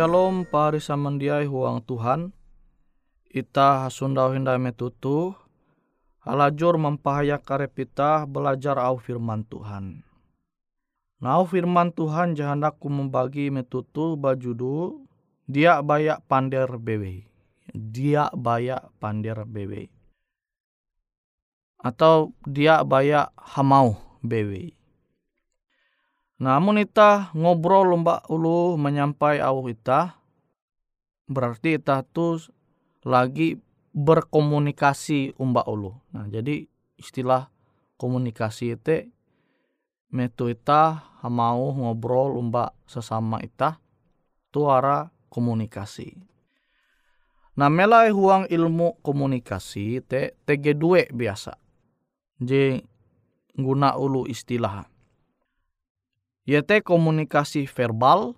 Shalom pari samandiai huang Tuhan. Ita hasundau hindai metutu. Halajur mempahayak karep ita belajar au firman Tuhan. Nah firman Tuhan jahandaku membagi metutu bajudu dia bayak pander bewe. Dia bayak pander bewe. Atau dia bayak hamau bewe. Namun ita ngobrol lomba ulu menyampai au ita berarti ita tu lagi berkomunikasi umba ulu. Nah jadi istilah komunikasi itu metu ita mau ngobrol umba sesama ita tu ara komunikasi. Nah melai huang ilmu komunikasi te tg dua biasa. J guna ulu istilah Yaitu komunikasi verbal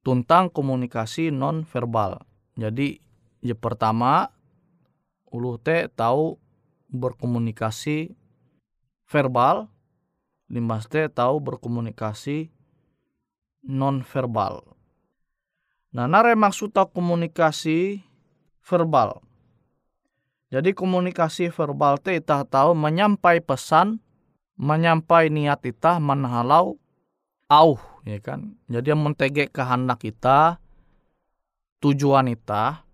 tentang komunikasi non verbal. Jadi yang pertama ulu te tahu berkomunikasi verbal, limbas te tahu berkomunikasi non verbal. Nah, nare maksud komunikasi verbal. Jadi komunikasi verbal te kita tahu menyampai pesan, menyampai niat kita menhalau au ya kan? Jadi yang mentege kehendak kita tujuan kita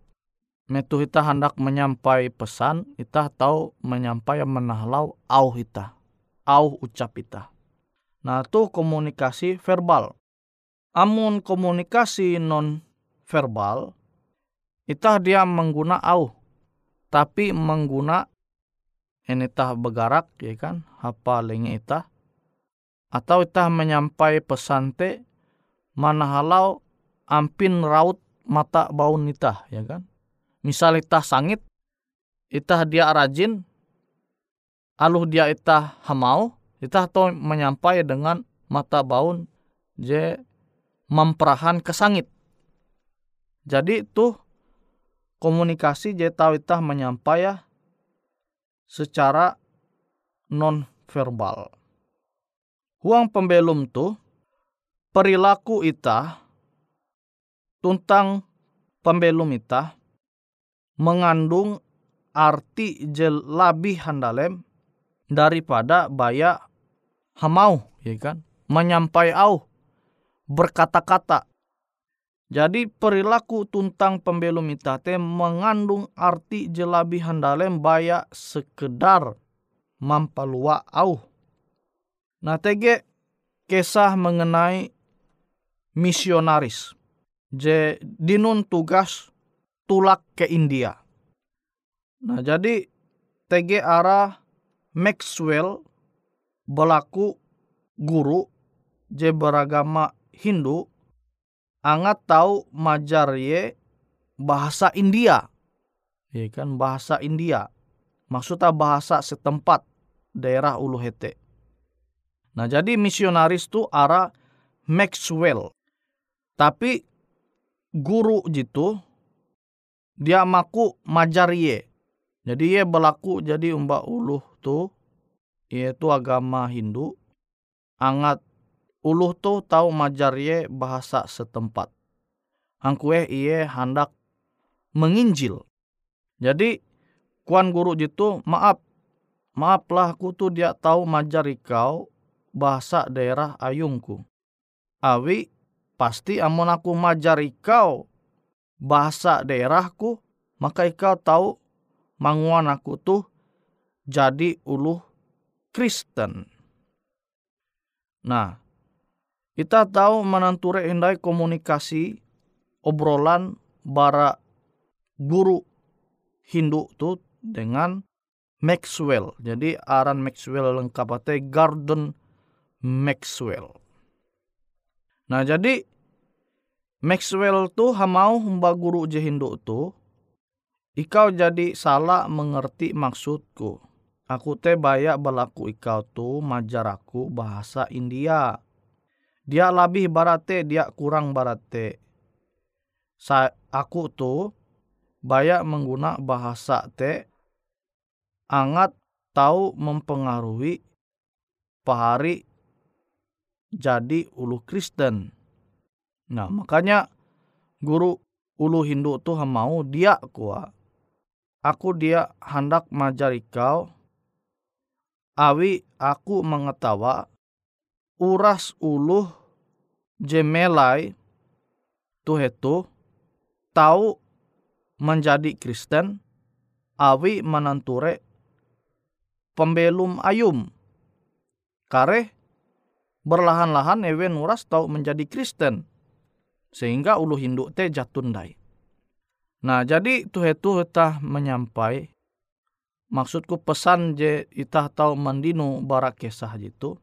metu kita hendak menyampai pesan kita tahu menyampai menahlau au kita au ucap kita. Nah itu komunikasi verbal. Amun komunikasi non verbal kita dia mengguna au tapi mengguna ini tah begarak ya kan? Lengi itah atau itah menyampai pesan te mana halau ampin raut mata baun itah ya kan? Misal itah sangit itah dia rajin aluh dia itah hamau itah to menyampai dengan mata baun je memperahan kesangit jadi itu komunikasi je tahu itah menyampai ya secara non verbal Huang pembelum tu perilaku ita tentang pembelum ita mengandung arti jel lebih handalem daripada baya hamau ya kan? Menyampai au berkata-kata. Jadi perilaku tentang pembelum ita te mengandung arti jelabi handalem baya sekedar mampalua au Nah, TG kisah mengenai misionaris. Je dinun tugas tulak ke India. Nah, jadi TG arah Maxwell berlaku guru je beragama Hindu angat tahu majar ye bahasa India. Ya kan bahasa India. Maksudnya bahasa setempat daerah Ulu Hete. Nah jadi misionaris itu arah Maxwell. Tapi guru gitu dia maku majarie. Jadi ia berlaku jadi umba uluh tuh yaitu agama Hindu. Angat uluh tuh tahu majarie bahasa setempat. Angkue iye hendak menginjil. Jadi kuan guru gitu maaf maaflah aku tuh dia tahu majari kau bahasa daerah ayungku. Awi pasti amun aku majari kau bahasa daerahku, maka ikau tahu manguan aku tuh jadi ulu Kristen. Nah, kita tahu menanture indai komunikasi obrolan bara guru Hindu tuh dengan Maxwell. Jadi aran Maxwell lengkap atau Garden Maxwell. Nah jadi Maxwell tuh hamau mbak guru je Hindu tuh ikau jadi salah mengerti maksudku. Aku teh bayak berlaku ikau tuh majar aku bahasa India. Dia lebih barate, dia kurang barate. Sa aku tuh bayak mengguna bahasa te angat tahu mempengaruhi pahari jadi ulu Kristen. Nah makanya guru ulu Hindu tu mau dia kuah aku dia hendak majari kau. Awi aku mengetawa uras uluh jemelai tu hetu tahu menjadi Kristen? Awi menanture pembelum ayum. Kare berlahan-lahan ewen uras tahu menjadi Kristen sehingga ulu Hindu teh jatundai. Nah jadi tuh itu kita menyampai maksudku pesan je itah tahu mandino barak kesah jitu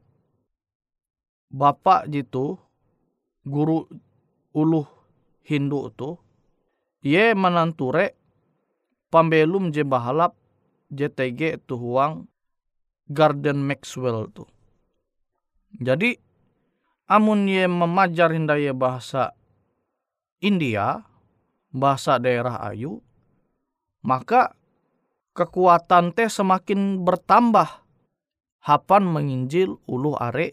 bapak jitu guru uluh Hindu tu ye menanture pambelum je bahalap JTG tu huang Garden Maxwell tu. Jadi amun ye memajar hindaya bahasa India bahasa daerah Ayu, maka kekuatan teh semakin bertambah. Hapan menginjil ulu are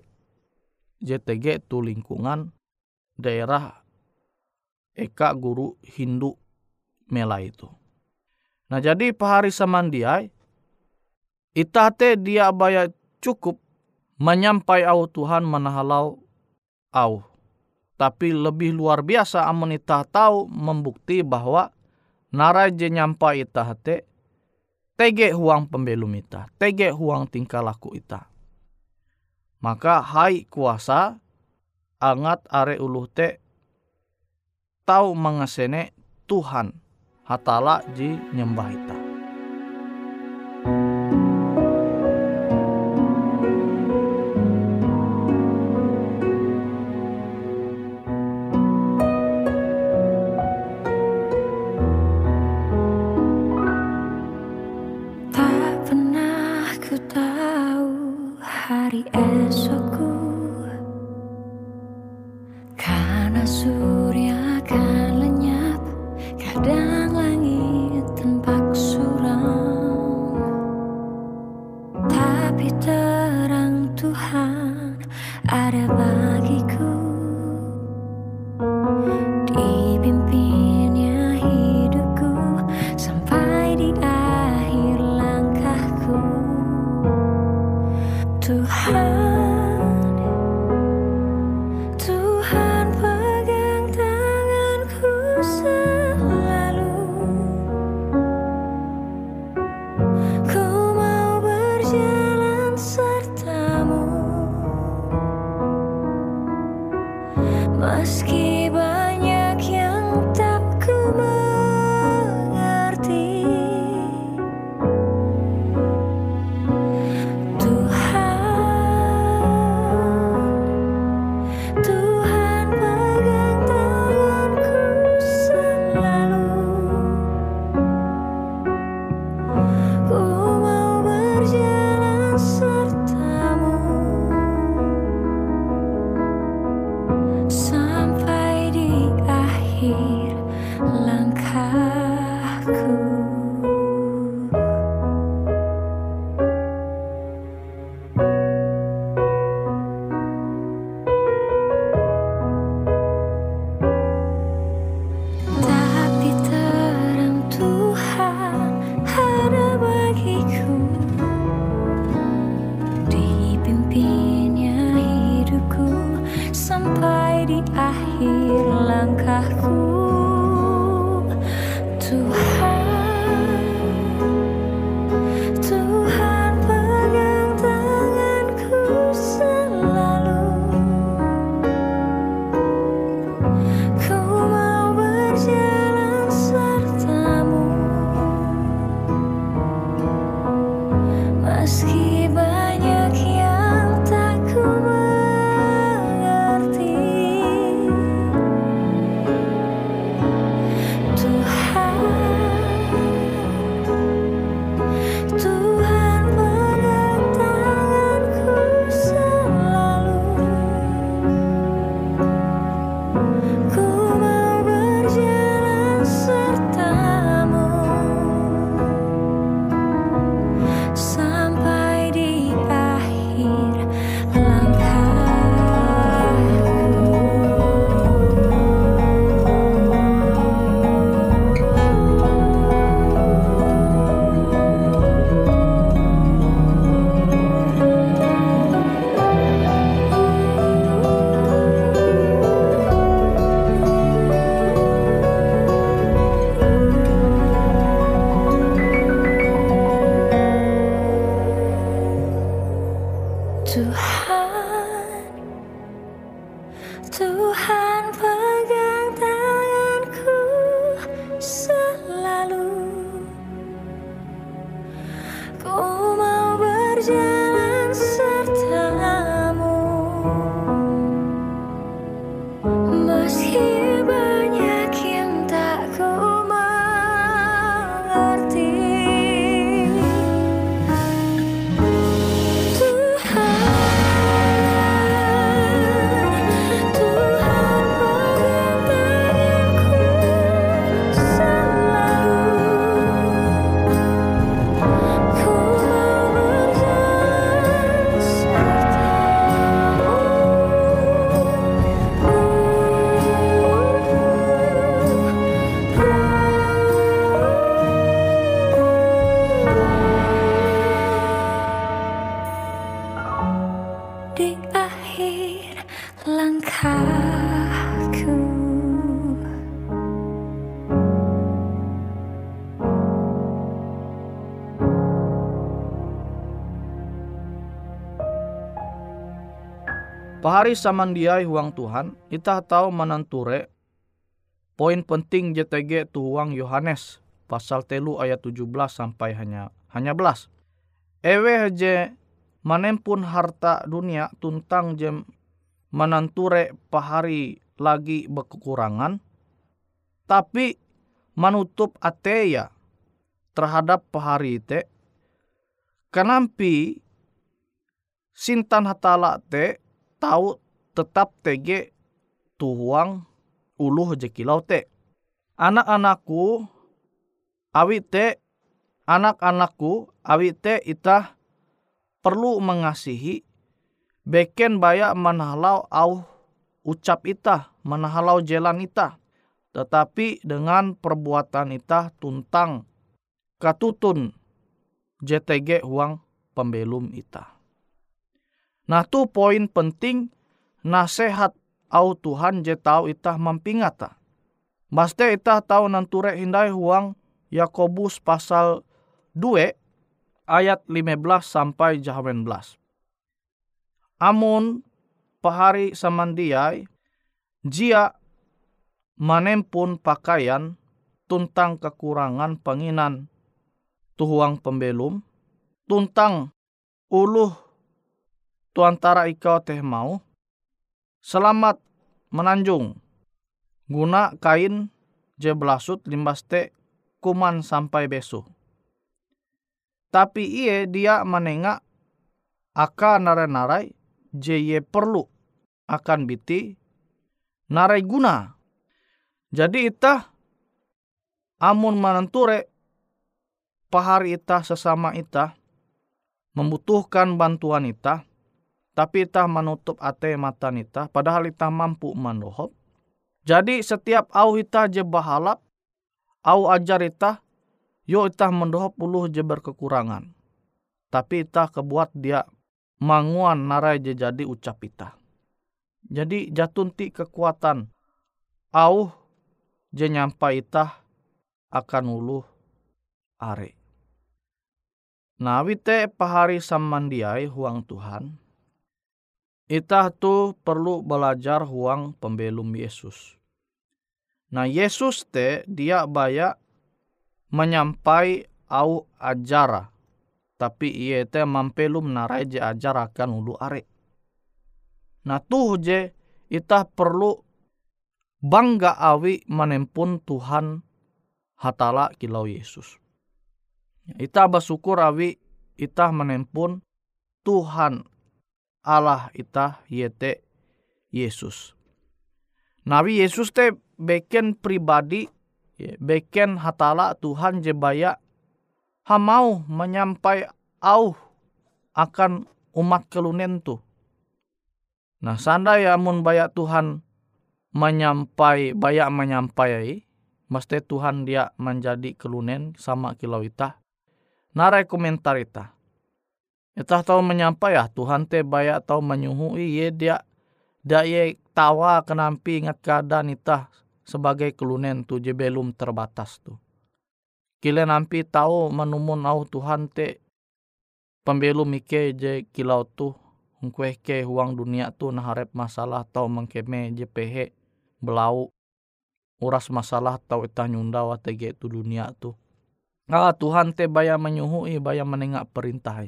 JTG tu lingkungan daerah Eka Guru Hindu Mela itu. Nah jadi pahari samandiai itate dia baya cukup menyampai au Tuhan menahalau au tapi lebih luar biasa amun ita tahu membukti bahwa narai je nyampa ita hate tege huang pembelum ita, tege huang tingkah laku ita. Maka hai kuasa angat are uluh te tahu mengasene Tuhan hatala ji nyembah ita. Akhir langkahku Pahari samandiai huang Tuhan, kita tahu menenture poin penting JTG tuang Yohanes pasal telu ayat 17 sampai hanya hanya belas. Ewe je manempun harta dunia tuntang jem menenture pahari lagi berkekurangan, tapi menutup ateya terhadap pahari te, kenampi sintan hatala te tahu tetap tege tuhuang uluh jekilau te. Anak-anakku awi te anak-anakku awi te itah perlu mengasihi beken baya manahalau au ucap itah manahalau jalan itah tetapi dengan perbuatan itah tuntang katutun JTG huang pembelum itah. Nah tu poin penting nasehat au Tuhan je tau itah mampingata. Baste itah tau nanture hindai huang Yakobus pasal 2 ayat 15 sampai 18. Amun pahari samandiai jia manempun pakaian tuntang kekurangan penginan tuhuang pembelum tuntang uluh tu antara ikau teh mau selamat menanjung guna kain je belasut limbas te kuman sampai besu. Tapi iye dia menengak aka narai-narai je perlu akan biti narai guna. Jadi itah amun manenture pahari itah sesama itah membutuhkan bantuan itah tapi itah menutup ate mata nita, padahal itah mampu mandohop. Jadi setiap au itah je bahalap, au ajar itah, yo itah mendohop puluh je berkekurangan. Tapi itah kebuat dia manguan narai je jadi ucap itah. Jadi jatunti kekuatan au je nyampai itah akan uluh are. Nah, wite pahari samandiai huang Tuhan, Itah tu perlu belajar huang pembelum Yesus. Nah Yesus te dia baya menyampai au ajara. Tapi ia te mampelum narai je ajar akan ulu are. Nah tuh je itah perlu bangga awi menempun Tuhan hatala kilau Yesus. Itah bersyukur awi itah menempun Tuhan Allah ita yete Yesus. Nabi Yesus te beken pribadi, beken hatala Tuhan jebaya hamau menyampai au akan umat kelunen tu. Nah sanda ya mun baya Tuhan menyampai baya menyampai mesti Tuhan dia menjadi kelunen sama kilau ita. Narai komentar ita. Itah tahu menyampai ya Tuhan te baya tahu menyuhui ye dia dia ye tawa kenampi ingat keadaan itah sebagai kelunen tu je belum terbatas tu. Kile nampi tahu menumun au Tuhan te pembelum ike je kilau tu hungkwe ke huang dunia tu naharep masalah tau mengkeme je pehe belau uras masalah tau itah nyunda watege tu dunia tu. Ah Tuhan te baya menyuhui baya menengak perintah.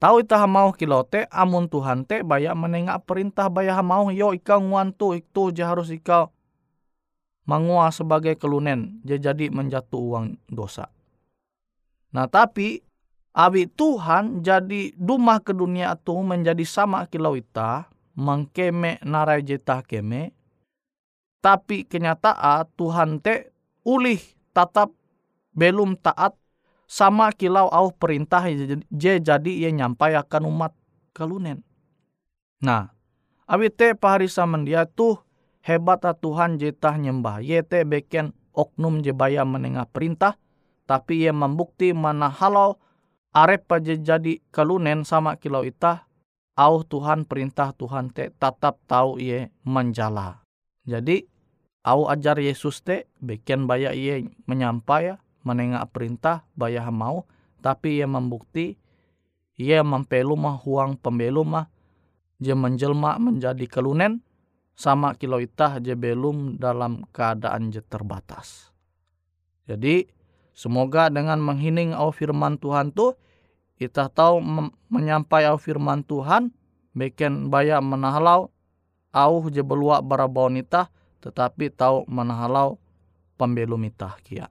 Tahu itah mau kilote amun Tuhan te baya menengak perintah baya mau yo ikau nguantu itu je harus ikau mangua sebagai kelunen jadi menjatuh uang dosa. Nah tapi abi Tuhan jadi dumah ke dunia tu menjadi sama kilau ita mengkeme narai jetah keme tapi kenyataan Tuhan te ulih tatap belum taat sama kilau au perintah je jadi ia nyampai akan umat kalunen. Nah, awi te paharisa mendia tuh hebat Tuhan jetah nyembah. Ye te beken oknum je baya menengah perintah, tapi ia membukti mana halau arep aja jadi kalunen sama kilau itah au Tuhan perintah Tuhan te tetap tahu ia menjala. Jadi au ajar Yesus te bikin baya ia menyampai menengah perintah baya mau tapi ia membukti ia mempelu mah huang pembelu mah je menjelma menjadi kelunen sama kilo itah je belum dalam keadaan je terbatas. Jadi semoga dengan menghining au firman Tuhan tuh kita tahu menyampaikan firman Tuhan bikin baya menahalau au je beluak barabau nita tetapi tahu menahalau pembelum itah kia.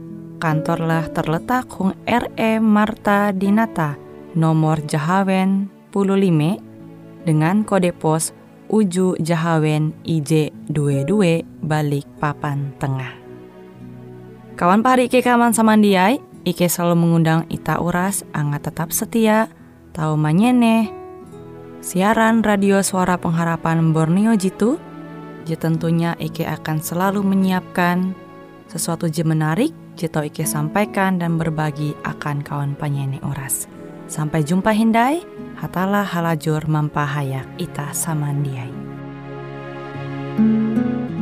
kantorlah terletak Hung RE Marta Dinata, nomor Jahawen 15 dengan kode pos Uju Jahawen IJ22 balik papan tengah. Kawan pari Ike kaman samandiai, Ike selalu mengundang Ita Uras, angga tetap setia, tahu manyene, siaran radio suara pengharapan Borneo Jitu, je tentunya Ike akan selalu menyiapkan sesuatu je menarik, Jito Ike sampaikan dan berbagi akan kawan penyanyi oras. Sampai jumpa Hindai, hatalah halajur mampahayak ita samandiai. thank you